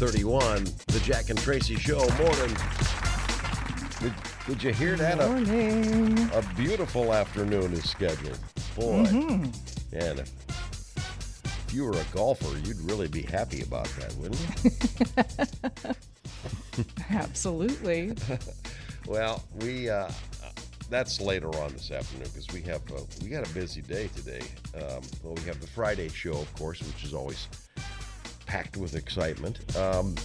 531, the Jack and Tracy Show. Morning. Did, did you hear that? Morning. A, a beautiful afternoon is scheduled. Boy. Mhm. And if you were a golfer, you'd really be happy about that, wouldn't you? Absolutely. Well, we uh, that's later on this afternoon because we have uh, we got a busy day today. Um, well, we have the Friday show, of course, which is always packed with excitement. Um,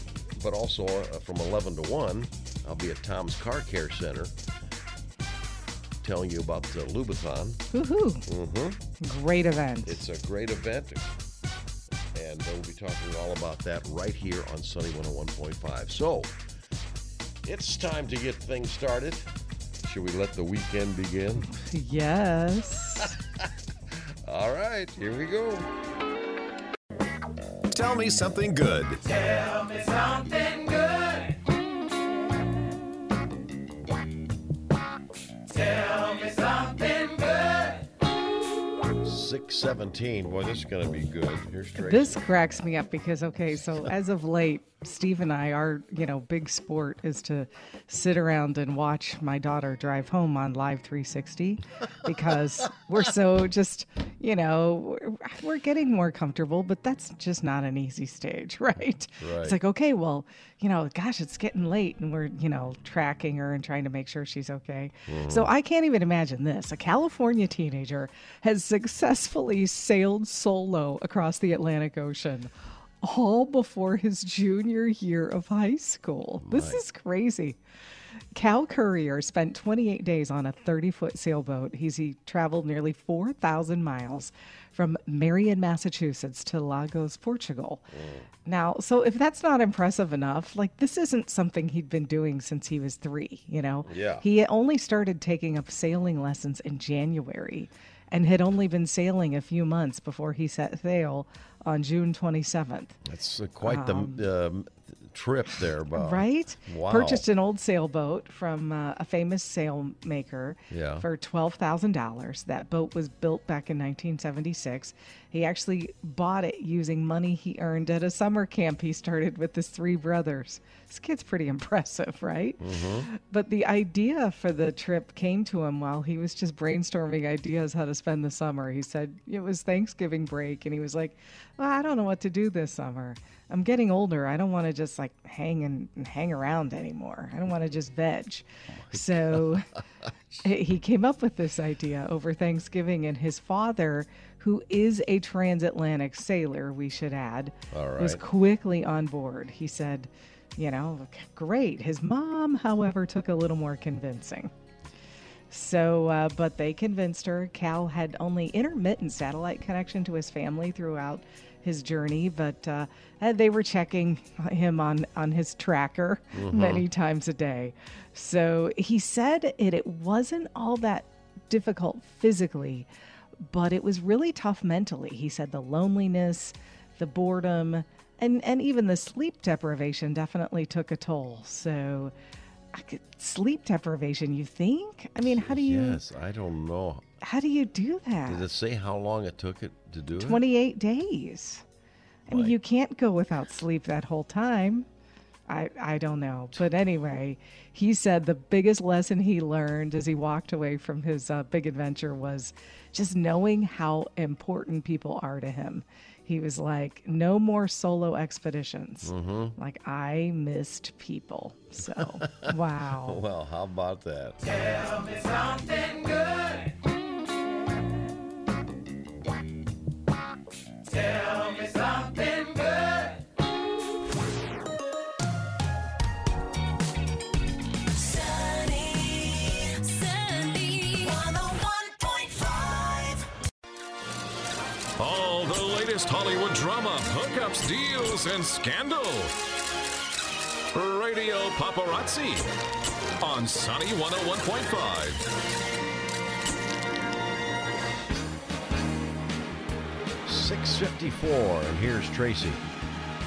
but also uh, from 11 to 1, I'll be at Tom's Car Care Center telling you about the Lubathon. Woohoo. Mm-hmm. Great event. It's a great event. And we'll be talking all about that right here on Sunny 101.5. So, it's time to get things started. Should we let the weekend begin? yes. All right, here we go. Tell me something good. Tell me something good. Tell me something good. 617. Boy, this is going to be good. Here's Tracy. This cracks me up because okay, so as of late, Steve and I, our you know big sport is to sit around and watch my daughter drive home on Life360 because we're so just you know we're, we're getting more comfortable, but that's just not an easy stage, right? Right. It's like okay, well you know, gosh, it's getting late, and we're you know tracking her and trying to make sure she's okay. So mm-hmm. I can't even imagine this. A California teenager has successfully sailed solo across the Atlantic Ocean all before his junior year of high school. This is crazy. Cal Currier spent 28 days on a 30 foot sailboat. He's he traveled nearly 4,000 miles from Marion, Massachusetts to Lagos, Portugal. Mm. Now, so if that's not impressive enough, like this isn't something he'd been doing since he was three, you know? Yeah. He only started taking up sailing lessons in January and had only been sailing a few months before he set sail on June 27th. That's uh, quite the um, trip there, Bob. Right? Wow. Purchased an old sailboat from uh, a famous sailmaker Yeah. for $12,000. That boat was built back in 1976. He actually bought it using money he earned at a summer camp he started with his three brothers. This kid's pretty impressive, right? Mm-hmm. But the idea for the trip came to him while he was just brainstorming ideas how to spend the summer. He said it was Thanksgiving break, and he was like, well, I don't know what to do this summer. I'm getting older. I don't want to just like hang and, and hang around anymore. I don't want to just veg. so he he came up with this idea over Thanksgiving, and his father, who is a transatlantic sailor, we should add, was quickly on board. He said, you know, great. His mom, however, took a little more convincing. So, uh, but they convinced her. Cal had only intermittent satellite connection to his family throughout his journey, but uh, uh, they were checking him on on his tracker many times a day. So he said it it wasn't all that difficult physically, but it was really tough mentally. He said the loneliness, the boredom, and and even the sleep deprivation definitely took a toll. So. I could, sleep deprivation, you think? I mean, how do you Yes, I don't know. how do you do that? Did it say how long it took it to do it? 28 days. I mean, you can't go without sleep that whole time. I I don't know, but anyway, he said the biggest lesson he learned as he walked away from his uh, big adventure was just knowing how important people are to him. He was like, "No more solo expeditions. Mm-hmm. Like I missed people." So, wow. Well, how about that? Tell me something good. Tell latest Hollywood drama, hookups, deals, and scandal. Radio Paparazzi on Sunny 101.5. 654, and here's Tracy.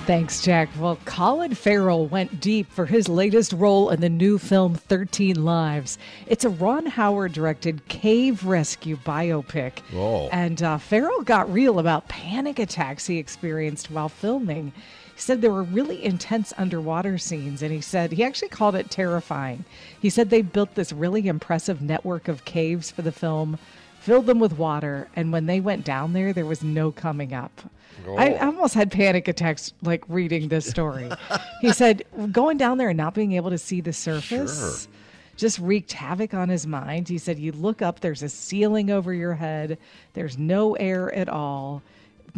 Thanks, Jack. Well, Colin Farrell went deep for his latest role in the new film 13 Lives. It's a Ron Howard directed cave rescue biopic. Oh. And uh, Farrell got real about panic attacks he experienced while filming. He said there were really intense underwater scenes, and he said he actually called it terrifying. He said they built this really impressive network of caves for the film, filled them with water, and when they went down there, there was no coming up. I Oh. almost had panic attacks like reading this story. he said going down there and not being able to see the surface Sure. just wreaked havoc on his mind. He said you look up, there's a ceiling over your head, there's no air at all.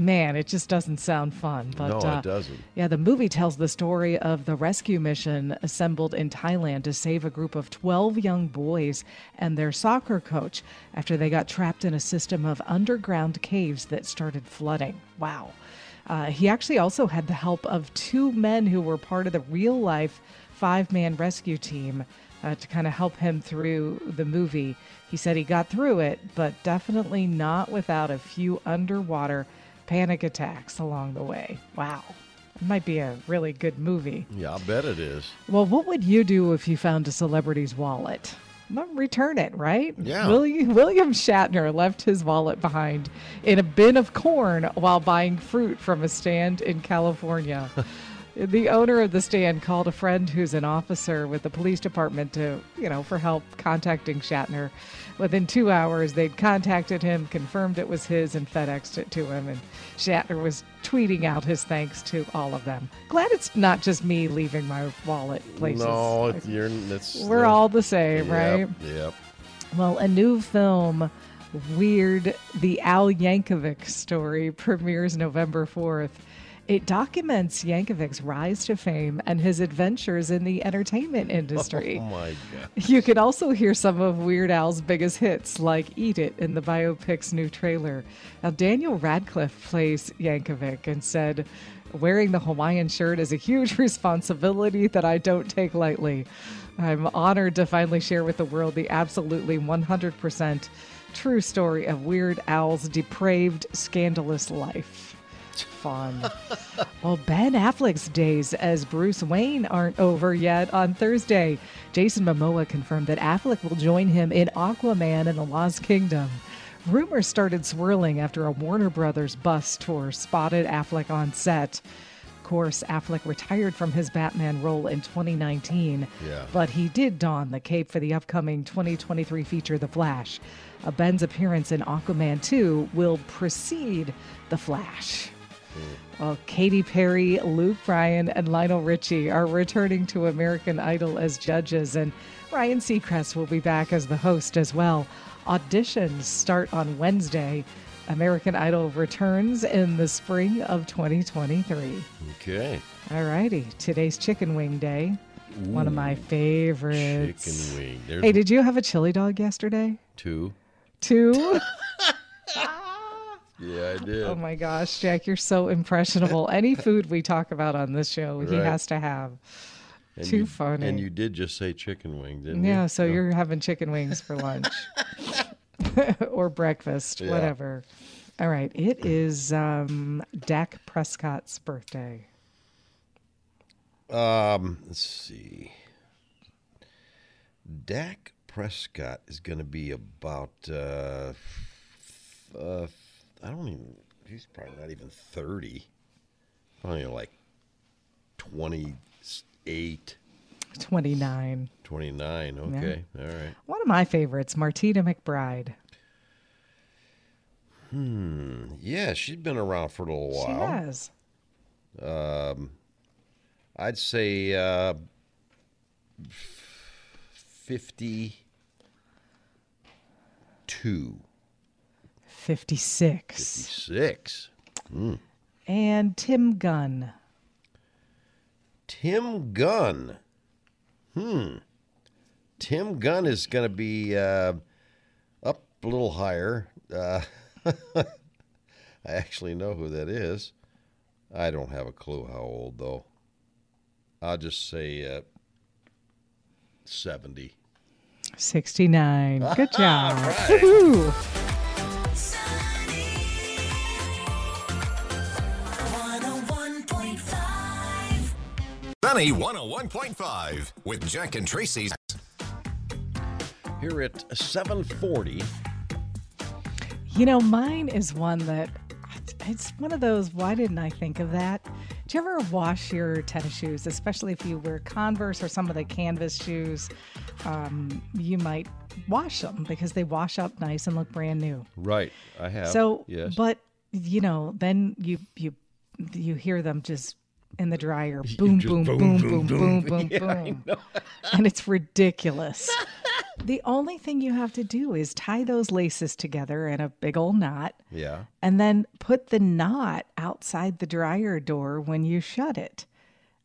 Man, it just doesn't sound fun. But No, it uh, doesn't. Yeah, the movie tells the story of the rescue mission assembled in Thailand to save a group of 12 young boys and their soccer coach after they got trapped in a system of underground caves that started flooding. Wow. Uh, he actually also had the help of two men who were part of the real life five man rescue team uh, to kind of help him through the movie. He said he got through it, but definitely not without a few underwater panic attacks along the way. Wow. It might be a really good movie. Yeah, I bet it is. Well, what would you do if you found a celebrity's wallet? Return it, right? Yeah. William, William Shatner left his wallet behind in a bin of corn while buying fruit from a stand in California. the owner of the stand called a friend who's an officer with the police department to, you know, for help contacting Shatner. Within two hours, they'd contacted him, confirmed it was his, and FedExed it to him. And Shatner was tweeting out his thanks to all of them. Glad it's not just me leaving my wallet places. No, it, you're. It's, We're all the same, Yep, right? Yep. Well, a new film, Weird, the Al Yankovic story, premieres November 4th. It documents Yankovic's rise to fame and his adventures in the entertainment oh industry. Oh my god. You can also hear some of Weird Al's biggest hits, like Eat It, in the biopic's new trailer. Now, Daniel Radcliffe plays Yankovic and said, Wearing the Hawaiian shirt is a huge responsibility that I don't take lightly. I'm honored to finally share with the world the absolutely 100% true story of Weird Al's depraved, scandalous life. Fun. Well, Ben Affleck's days as Bruce Wayne aren't over yet. On Thursday, Jason Momoa confirmed that Affleck will join him in Aquaman and the Lost Kingdom. Rumors started swirling after a Warner Brothers bus tour spotted Affleck on set. Of course, Affleck retired from his Batman role in 2019, Yeah. but he did don the cape for the upcoming 2023 feature, The Flash. Uh, Ben's appearance in Aquaman 2 will precede The Flash. Well, Katy Perry, Luke Bryan, and Lionel Richie are returning to American Idol as judges, and Ryan Seacrest will be back as the host as well. Auditions start on Wednesday. American Idol returns in the spring of 2023. Okay. All righty, today's Chicken Wing Day. One of my favorites. Chicken wing. There's Hey, did you have a chili dog yesterday? two. Two? Yeah, I did. Oh my gosh, Jack, you're so impressionable. Any food we talk about on this show, he has to have. And too you- funny. And you did just say chicken wing, didn't you? Yeah, so No. you're having chicken wings for lunch or breakfast, Yeah. whatever. All right, it is um, Dak Prescott's birthday. Um, let's see. Dak Prescott is going to be about. Uh, uh, I don't even. He's probably not even thirty. Probably like 28, 29. 29. Okay, all right. One of my favorites, Martina McBride. Hmm. Yeah, she's been around for a little while. She has. I'd say uh, fifty-two. 56. Six. And Tim Gunn. Tim Gunn. Hmm. Tim Gunn is going to be uh, up a little higher. Uh, I actually know who that is. I don't have a clue how old, though. I'll just say uh, 70. 69. Good job. Woohoo. Sunny Sunny 101.5 with Jack and Tracy's. Here at 740, You know, mine is one that it's one of those. Why didn't I think of that? Do you ever wash your tennis shoes, especially if you wear Converse or some of the canvas shoes? Um, you might wash them because they wash up nice and look brand new. right? I have. So, yes. but you know, then you you you hear them just in the dryer, boom, boom, boom, boom, boom, boom, boom, boom. boom, Yeah, boom, and it's ridiculous. the only thing you have to do is tie those laces together in a big old knot, yeah. and then put the knot outside the dryer door when you shut it,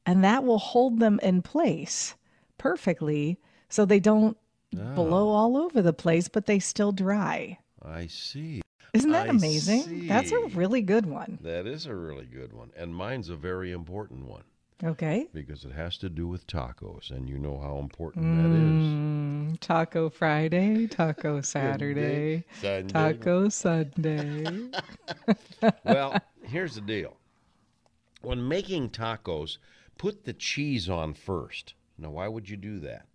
and that will hold them in place perfectly, so they don't oh. blow all over the place, but they still dry. I see. Isn't that I amazing? That's a really good one. That is a really good one. And mine's a very important one Okay. because it has to do with tacos. And you know how important Mm, Taco Friday, Taco Saturday, Sunday. Taco Sunday. Well, here's the deal when making tacos, put the cheese on first. Now, why would you do that?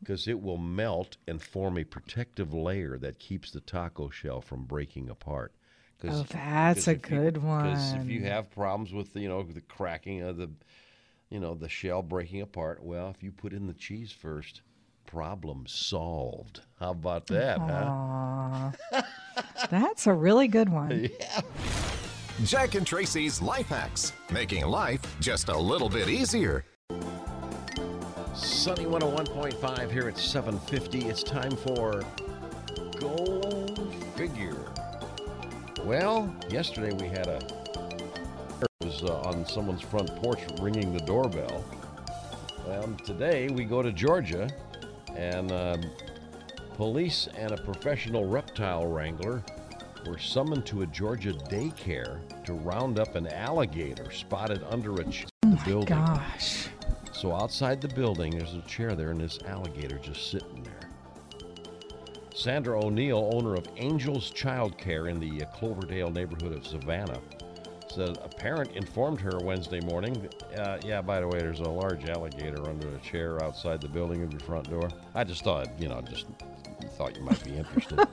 Because it will melt and form a protective layer that keeps the taco shell from breaking apart. 'Cause- Oh, that's 'cause a if you- good Because if you have problems with the, you know the cracking of the, you know the shell breaking apart, well, if you put in the cheese first, problem solved. How about that, huh? That's a really good one. Yeah. Jack and Tracy's Life Hacks, making life just a little bit easier. Sunny 101.5 here at 750. It's time for Go Figure. Well, yesterday we had a it was uh, on someone's front porch ringing the doorbell. Well, today we go to Georgia, and um, police and a professional reptile wrangler were summoned to a Georgia daycare to round up an alligator spotted under a ch- building. Gosh. So outside the building, there's a chair there, and this alligator just sitting there. Sandra O'Neill, owner of Angels Childcare in the uh, Cloverdale neighborhood of Savannah, said a parent informed her Wednesday morning, uh, "Yeah, by the way, there's a large alligator under a chair outside the building of your front door." I just thought, you know, just thought you might be interested.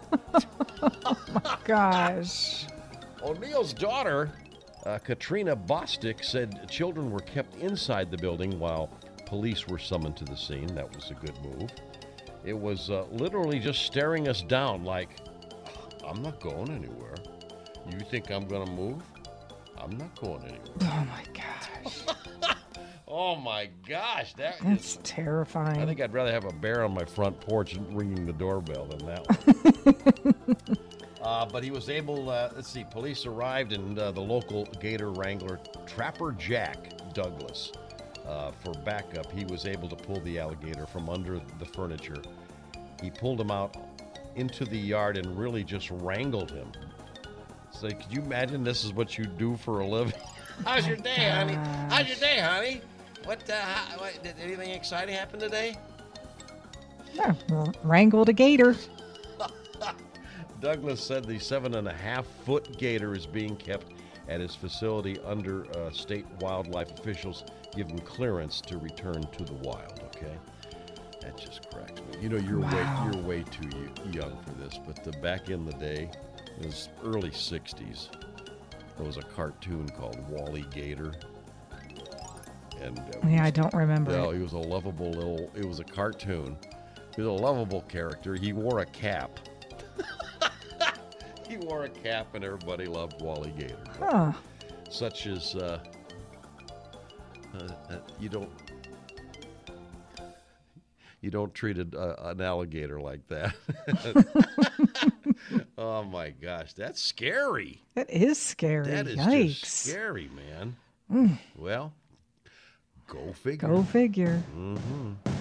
Oh my gosh. O'Neill's daughter, uh, Katrina Bostic, said children were kept inside the building while police were summoned to the scene. That was a good move. It was uh, literally just staring us down like, I'm not going anywhere. You think I'm going to move? I'm not going anywhere. Oh my gosh. Oh my gosh, that That's is. terrifying. I think I'd rather have a bear on my front porch ringing the doorbell than that one. Uh, but he was able, uh, let's see, police arrived and uh, the local gator wrangler, Trapper Jack Douglas, uh, for backup, he was able to pull the alligator from under the furniture. He pulled him out into the yard and really just wrangled him. So, could you imagine this is what you do for a living? How's your day, honey? How's your day, honey? What, uh, how, what, did anything exciting happen today? Yeah, wrangled a gator. Douglas said the seven and a half foot gator is being kept at his facility under uh, state wildlife officials give him clearance to return to the wild. Okay, that just cracks me. You know, you're Wow. way you're way too young for this, but the, back in the day, it was early '60s. There was a cartoon called Wally Gator, and uh, Yeah, I don't remember. no, it. he was a lovable little. It was a cartoon. He was a lovable character. He wore a cap. He wore a cap, and everybody loved Wally Gator. Huh. Such as uh, uh, uh, you don't you don't treat a, uh, an alligator like that. oh my gosh, that's scary. That is scary. That is Yikes. just scary, man. Well, go figure. Go figure. Mm-hmm.